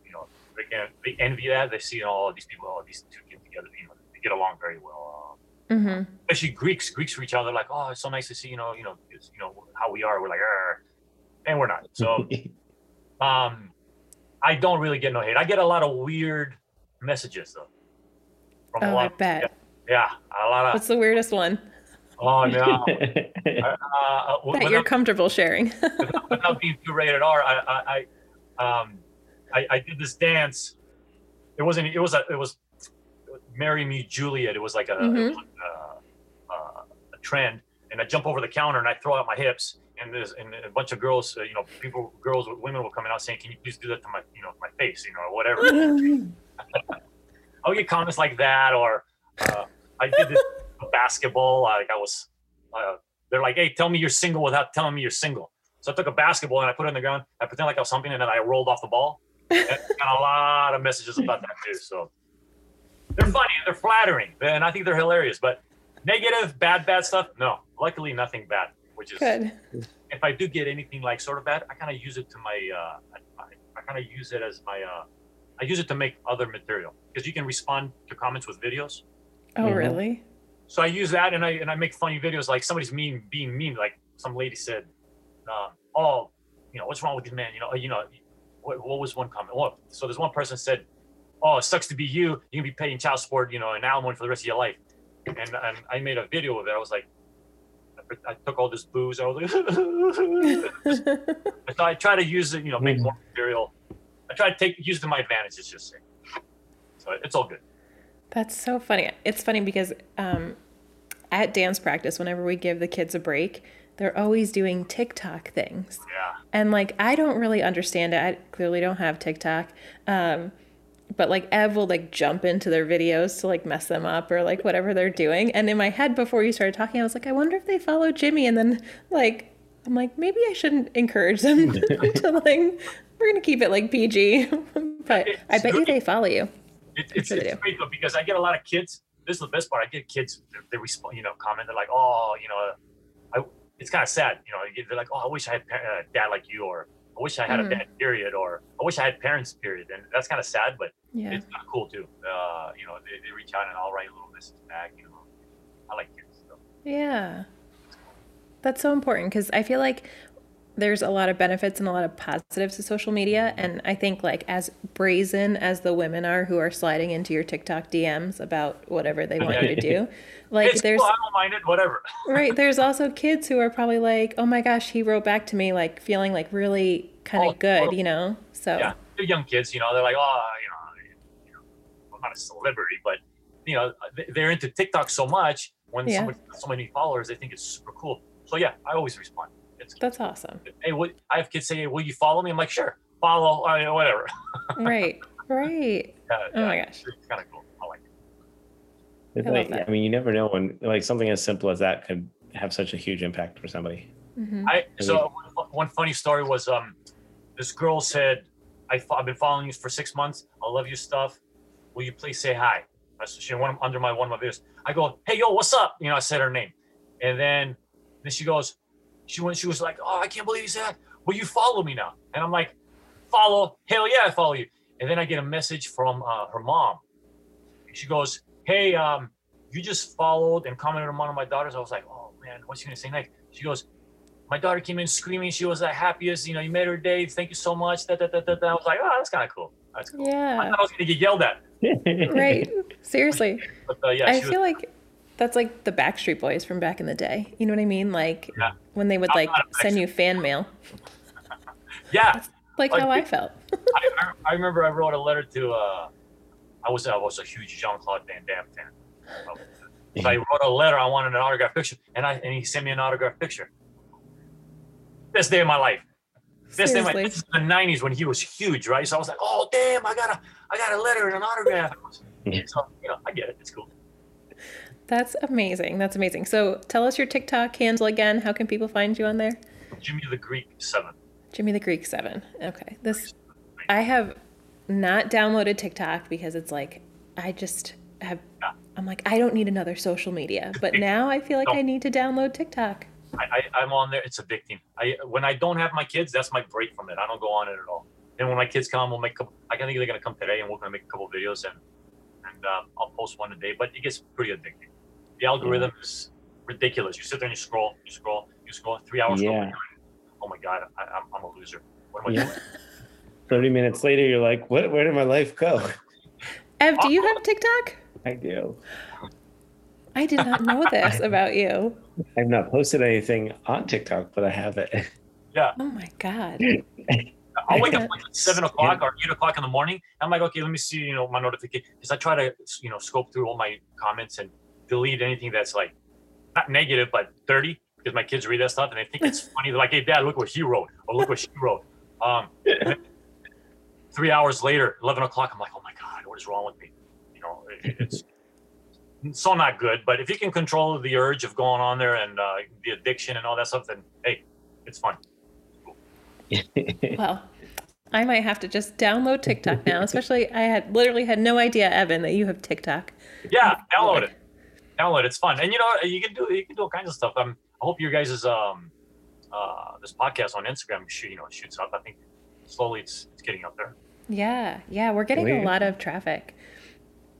[SPEAKER 2] you know, they can they envy that. They see all these people, all these two get together, you know, they get along very well. Uh,
[SPEAKER 1] hmm
[SPEAKER 2] especially Greeks, Greeks reach out. They're like, "Oh, it's so nice to see, you know, you know, you know how we are." We're like, "Arr," and we're not. So, um, I don't really get no hate. I get a lot of weird messages though. From a
[SPEAKER 1] Oh, I
[SPEAKER 2] lot,
[SPEAKER 1] bet.
[SPEAKER 2] yeah, a lot of.
[SPEAKER 1] What's the weirdest one
[SPEAKER 2] Oh no. uh, uh,
[SPEAKER 1] that
[SPEAKER 2] without-
[SPEAKER 1] you're comfortable sharing?
[SPEAKER 2] without being too rated R, I, I, I, um, I, I did this dance. It wasn't. It was a. It was, "Marry Me, Juliet." It was like a, it
[SPEAKER 1] Mhm.
[SPEAKER 2] was like a, uh, a trend, and I jump over the counter and I throw out my hips, and there's and a bunch of girls, uh, you know, people, girls, women will come out saying, "Can you please do that to my, you know, my face, you know, or whatever." I'll get comments like that, or uh, I did this basketball. Like I was, uh, they're like, "Hey, tell me you're single without telling me you're single." So I took a basketball and I put it on the ground. I pretended like I was something, and then I rolled off the ball. And got a lot of messages about that too. So they're funny, they're flattering, and I think they're hilarious. But negative, bad, bad stuff, no. Luckily, nothing bad. Which is,
[SPEAKER 1] Good.
[SPEAKER 2] if I do get anything like sort of bad, I kind of use it to my, uh, I, I kind of use it as my, uh, I use it to make other material because you can respond to comments with videos.
[SPEAKER 1] Oh,
[SPEAKER 3] Mhm.
[SPEAKER 1] really?
[SPEAKER 2] So I use that and I and I make funny videos like somebody's mean being mean like some lady said, uh, oh, you know what's wrong with this man? You know, you know, what, what was one comment? Oh, so there's one person said, oh, it sucks to be you. You can be paying child support, you know, and alimony for the rest of your life. And and I made a video of it. I was like, I, I took all this booze. I was like, so I try to use it, you know, make more material. I try to take use it to my advantage. It's just say. So it's all good.
[SPEAKER 1] That's so funny. It's funny because um, at dance practice, whenever we give the kids a break, they're always doing TikTok things.
[SPEAKER 2] Yeah.
[SPEAKER 1] And like, I don't really understand it. I clearly don't have TikTok. Um, but like, Ev will like jump into their videos to like mess them up or like whatever they're doing. And in my head, before you started talking, I was like, I wonder if they follow Jimmy. And then like, I'm like, maybe I shouldn't encourage them to like, we're going to keep it like PG. but I bet you they follow you.
[SPEAKER 2] It, it's,
[SPEAKER 1] sure they
[SPEAKER 2] it's great though because I get a lot of kids. This is the best part. I get kids. They, they respond, you know, comment. They're like, "Oh, you know, I." It's kind of sad, you know. They're like, "Oh, I wish I had a uh, dad like you," or "I wish I had
[SPEAKER 1] Mhm.
[SPEAKER 2] a bad Period, or "I wish I had parents." Period, and that's kind of sad, but
[SPEAKER 1] Yeah.
[SPEAKER 2] it's kind of cool too. Uh, you know, they, they reach out and I'll write a little message back. You know, I like kids. So.
[SPEAKER 1] Yeah. That's so important because I feel like there's a lot of benefits and a lot of positives to social media. And I think, like, as brazen as the women are who are sliding into your TikTok DMs about whatever they want you to do, like,
[SPEAKER 2] it's
[SPEAKER 1] there's
[SPEAKER 2] cool, I don't mind it, whatever.
[SPEAKER 1] right, there's also kids who are probably like, oh my gosh, he wrote back to me, like, feeling like really kind of
[SPEAKER 2] Oh,
[SPEAKER 1] good, you know? So,
[SPEAKER 2] Yeah, they're young kids, you know. They're like, oh, you know, you know, I'm not a celebrity, but you know, they- they're into TikTok so much. When
[SPEAKER 1] Yeah.
[SPEAKER 2] so many followers, they think it's super cool. So yeah, I always respond. It's
[SPEAKER 1] that's awesome.
[SPEAKER 2] hey, what, I have kids say, will you follow me? I'm like, sure, follow, uh, whatever.
[SPEAKER 1] right, right.
[SPEAKER 2] Yeah,
[SPEAKER 1] Oh
[SPEAKER 2] yeah,
[SPEAKER 1] my gosh.
[SPEAKER 2] it's kind of cool. I like it.
[SPEAKER 1] I
[SPEAKER 3] like. I mean, you never know when like something as simple as that could have such a huge impact for somebody.
[SPEAKER 1] hmm
[SPEAKER 2] I so one- one funny story was um, this girl said, I fo- I've been following you for six months. I love your stuff. Will you please say hi? That's she went under my one of my videos. I go, hey yo, what's up? You know, I said her name, and then then she goes, she went, she was like, oh, I can't believe you said that. Will you follow me now? And I'm like, follow? Hell yeah, I follow you. And then I get a message from uh, her mom. She goes, hey, um, you just followed and commented on one of my daughters. I was like, oh man, what's she gonna say next? She goes, my daughter came in screaming. She was the happiest. You know, you made her day. Thank you so much. Da, da, da, da, da. I was like, oh, that's kind of cool. That's cool. I
[SPEAKER 1] Yeah,
[SPEAKER 2] thought I was gonna get yelled at,
[SPEAKER 1] right. Seriously.
[SPEAKER 2] but uh, yeah,
[SPEAKER 1] I
[SPEAKER 2] she
[SPEAKER 1] feel
[SPEAKER 2] was,
[SPEAKER 1] like that's like the Backstreet Boys from back in the day. You know what I mean? Like
[SPEAKER 2] Yeah.
[SPEAKER 1] when they would
[SPEAKER 2] I'm
[SPEAKER 1] like send you fan mail,
[SPEAKER 2] yeah.
[SPEAKER 1] like
[SPEAKER 2] Like
[SPEAKER 1] how I felt.
[SPEAKER 2] I, I, I remember I wrote a letter to. Uh, I was I was a huge Jean Claude Van Damme fan. So I wrote a letter. I wanted an autograph picture, and I and he sent me an autograph picture. Best day of my life. Best day of my
[SPEAKER 1] Seriously.
[SPEAKER 2] This is the '90s when he was huge, right? So I was like, oh damn, I got a I got a letter and an autograph.
[SPEAKER 3] Yeah.
[SPEAKER 2] So you know, I get it. It's cool.
[SPEAKER 1] That's amazing. That's amazing. So tell us your TikTok handle again. How can people find you on there?
[SPEAKER 2] Jimmy the Greek seven.
[SPEAKER 1] Jimmy the Greek seven. Okay. This I have not downloaded TikTok because it's like I just have
[SPEAKER 2] Yeah.
[SPEAKER 1] I'm like, I don't need another social media. But now I feel like
[SPEAKER 2] No.
[SPEAKER 1] I need to download TikTok.
[SPEAKER 2] I, I, I'm on there. It's addicting. I when I don't have my kids, that's my break from it. I don't go on it at all. And when my kids come, we'll make. a couple- I think they're gonna come today, and we're gonna make a couple videos, and and um, I'll post one a day. But it gets pretty addicting. The algorithm is ridiculous. You sit there and you scroll, you scroll, you scroll. Three hours. go,
[SPEAKER 3] Yeah.
[SPEAKER 2] and oh my god, I, I'm, I'm a loser. What am I
[SPEAKER 3] Yeah.
[SPEAKER 2] doing?
[SPEAKER 3] Thirty minutes later, you're like, "What? Where did my life go?"
[SPEAKER 1] Ev, do you have TikTok?
[SPEAKER 3] I do.
[SPEAKER 1] I did not know this about you.
[SPEAKER 3] I've not posted anything on TikTok, but I have it.
[SPEAKER 2] Yeah.
[SPEAKER 1] Oh my god.
[SPEAKER 2] I'll wake up like at seven o'clock or eight o'clock in the morning. I'm like, okay, let me see, you know, my notification because I try to, you know, scope through all my comments and delete anything that's like not negative but dirty because my kids read that stuff and they think it's funny. They're like, hey, dad, look what she wrote or look what she wrote. Um, three hours later, eleven o'clock, I'm like, oh my god, what is wrong with me? You know, it, it's so not good. But if you can control the urge of going on there and uh, the addiction and all that stuff, then hey, it's fun.
[SPEAKER 1] Well, I might have to just download TikTok now. Especially, I had literally had no idea, Evan, that you have TikTok.
[SPEAKER 2] Yeah, download it. Download. It's fun, and you know you can do you can do all kinds of stuff. Um, I hope your guys' is um uh this podcast on Instagram shoot you know shoots up. I think slowly it's it's getting up there.
[SPEAKER 1] Yeah, yeah, we're getting a lot of traffic.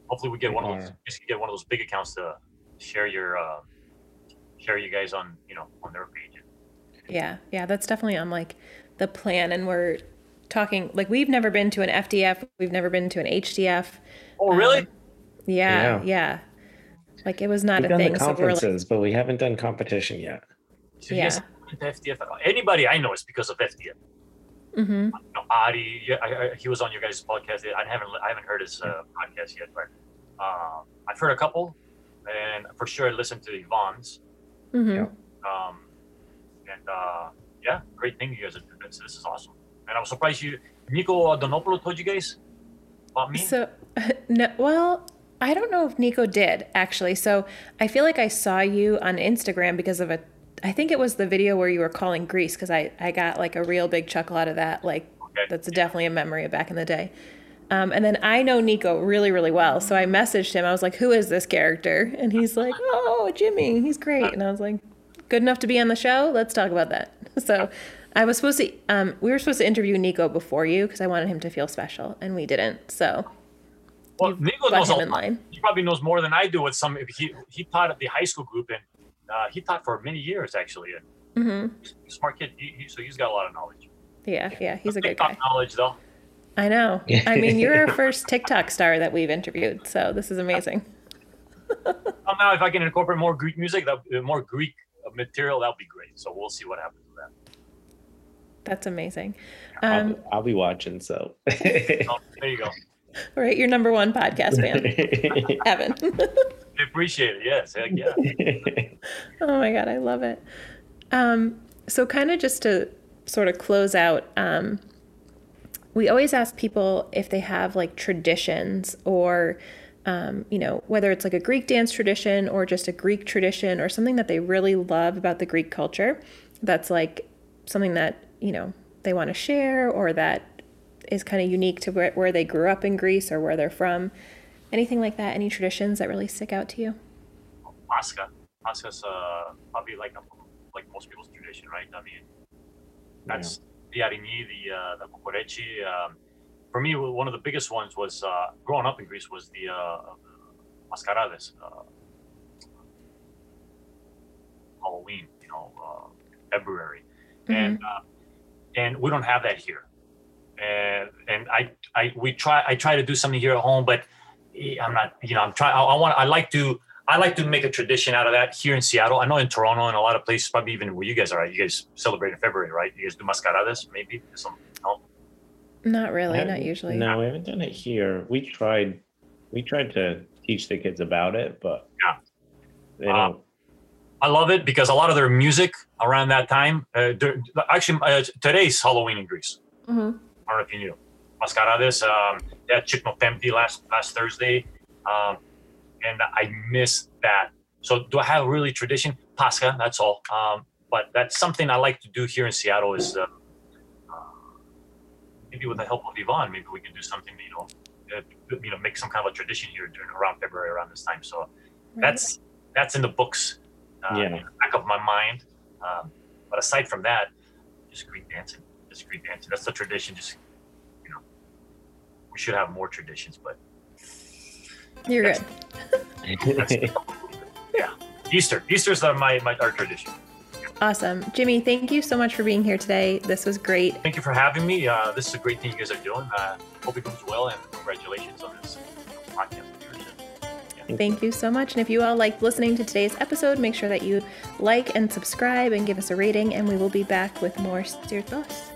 [SPEAKER 2] Hopefully we get one of those. Just get one of those big accounts to share your uh, share you guys on you know on their page.
[SPEAKER 1] Yeah, yeah, that's definitely on like the plan, and we're talking like we've never been to an FDF, we've never been to an HDF.
[SPEAKER 2] Oh really?
[SPEAKER 1] Um, Yeah,
[SPEAKER 3] Yeah.
[SPEAKER 1] yeah. Like it was not
[SPEAKER 3] We've
[SPEAKER 1] a
[SPEAKER 3] done
[SPEAKER 1] thing.
[SPEAKER 3] the
[SPEAKER 1] So we're like,
[SPEAKER 3] conferences, but we haven't done competition yet.
[SPEAKER 2] So
[SPEAKER 1] yeah.
[SPEAKER 2] haven't been to FDF? Anybody I know is because of FDF.
[SPEAKER 1] hmm
[SPEAKER 2] You know, Adi, yeah, I, I, he was on your guys' podcast. I haven't I haven't heard his uh, podcast yet, but uh, I've heard a couple, and for sure I listened to Yvonne's.
[SPEAKER 1] hmm
[SPEAKER 3] Yeah.
[SPEAKER 2] Um, and uh, yeah, great thing you guys are doing. This, this is awesome. And I'm surprised you, Nico Donopolo told you guys about me.
[SPEAKER 1] So, no, well, I don't know if Nico did actually. So I feel like I saw you on Instagram because of a. I think it was the video where you were calling Greece because I I got like a real big chuckle out of that. Like
[SPEAKER 2] Okay.
[SPEAKER 1] that's definitely a memory of back in the day. Um, and then I know Nico really, really well. So I messaged him. I was like, who is this character? And he's like, oh, Jimmy. He's great. And I was like, good enough to be on the show? Let's talk about that. So I was supposed to, um, we were supposed to interview Nico before you because I wanted him to feel special. And we didn't. So
[SPEAKER 2] well,
[SPEAKER 1] you've
[SPEAKER 2] Nico
[SPEAKER 1] got
[SPEAKER 2] knows a
[SPEAKER 1] in
[SPEAKER 2] lot.
[SPEAKER 1] line.
[SPEAKER 2] He probably knows more than I do with some. He he taught at the high school group, and uh, he taught for many years actually. And
[SPEAKER 1] Mm-hmm.
[SPEAKER 2] Smart kid. He, he, so he's got a lot of knowledge.
[SPEAKER 1] Yeah, yeah, he's a good guy.
[SPEAKER 2] knowledge though.
[SPEAKER 1] I know. I mean, you're our first TikTok star that we've interviewed, so this is amazing.
[SPEAKER 2] Now, if I can incorporate more Greek music, that uh, more Greek material, that would be great. So we'll see what happens with that.
[SPEAKER 1] That's amazing.
[SPEAKER 3] I'll,
[SPEAKER 1] Um,
[SPEAKER 3] be- I'll be watching. So.
[SPEAKER 2] So, there you go.
[SPEAKER 1] All right, your number one podcast fan, Evan.
[SPEAKER 2] I appreciate it. Yes. Heck yeah.
[SPEAKER 1] oh my god, I love it. Um, so, kind of just to sort of close out, um, we always ask people if they have like traditions or, um, you know, whether it's like a Greek dance tradition or just a Greek tradition or something that they really love about the Greek culture that's like something that, you know, they want to share or that is kind of unique to where, where they grew up in Greece or where they're from. Anything like that? Any traditions that really stick out to you?
[SPEAKER 2] Pascha. Pascha's uh, probably like like most people's tradition, right? I mean, that's the arini, the uh, the kokorechi. Um, for me, one of the biggest ones was uh, growing up in Greece was the uh, mascarades, uh, Halloween. You know, uh, February, and uh, and we don't have that here. And and I I we try I try to do something here at home, but I'm not. You know, I'm trying. I, I want. I like to. I like to make a tradition out of that here in Seattle. I know in Toronto and a lot of places, probably even where you guys are. You guys celebrate in February, right? You guys do mascaradas, maybe some. No?
[SPEAKER 1] Not really, not usually.
[SPEAKER 3] No, we haven't done it here. We tried. We tried to teach the kids about it, but
[SPEAKER 2] Yeah.
[SPEAKER 3] they
[SPEAKER 2] Uh,
[SPEAKER 3] don't.
[SPEAKER 2] I love it because a lot of their music around that time. Uh, actually, uh, today's Halloween in Greece.
[SPEAKER 1] hmm
[SPEAKER 2] I don't know if you knew. Mascarades, um, they had Tsiknopempti last last Thursday, um, and I miss that. So do I have really tradition? Pascha, that's all. Um, but that's something I like to do here in Seattle. Is uh, uh, maybe with the help of Yvonne, maybe we can do something. You know, uh, you know, make some kind of a tradition here during around February around this time. So that's that's in the books. Uh,
[SPEAKER 3] Yeah.
[SPEAKER 2] in the back of my mind. Um, but aside from that, just Greek dancing. Dancing. That's the tradition. Just you know, we should have more traditions, but
[SPEAKER 1] You're good. Yeah.
[SPEAKER 2] Easter, Easter's my my our tradition.
[SPEAKER 1] Awesome. Jimmy, thank you so much for being here today. This was great.
[SPEAKER 2] Thank you for having me. Uh, this is a great thing you guys are doing. Uh, hope it goes well, and congratulations on this podcast.
[SPEAKER 1] Thank you so much. And if you all liked listening to today's episode, make sure that you like and subscribe and give us a rating, and we will be back with more Stirtos.